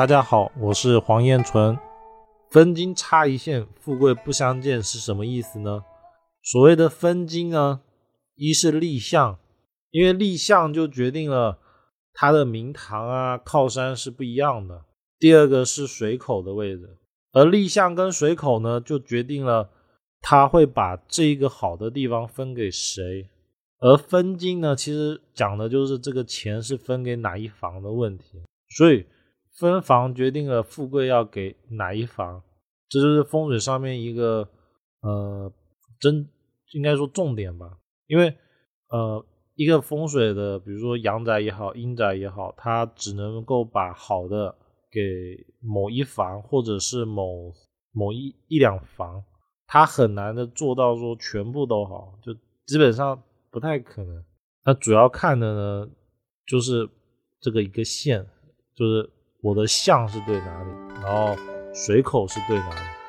大家好，我是黄彦纯。分金差一线，富贵不相见是什么意思呢？所谓的分金呢，一是立项，因为立项就决定了它的名堂啊、靠山是不一样的。第二个是水口的位置，而立项跟水口呢，就决定了他会把这个好的地方分给谁。而分金呢，其实讲的就是这个钱是分给哪一房的问题。所以分房决定了富贵要给哪一房，这就是风水上面一个呃真应该说重点吧。因为呃一个风水的，比如说阳宅也好，阴宅也好，它只能够把好的给某一房或者是某某一一两房，它很难的做到说全部都好，就基本上。不太可能，那主要看的呢，就是这个一个线，就是我的相是对哪里，然后水口是对哪里。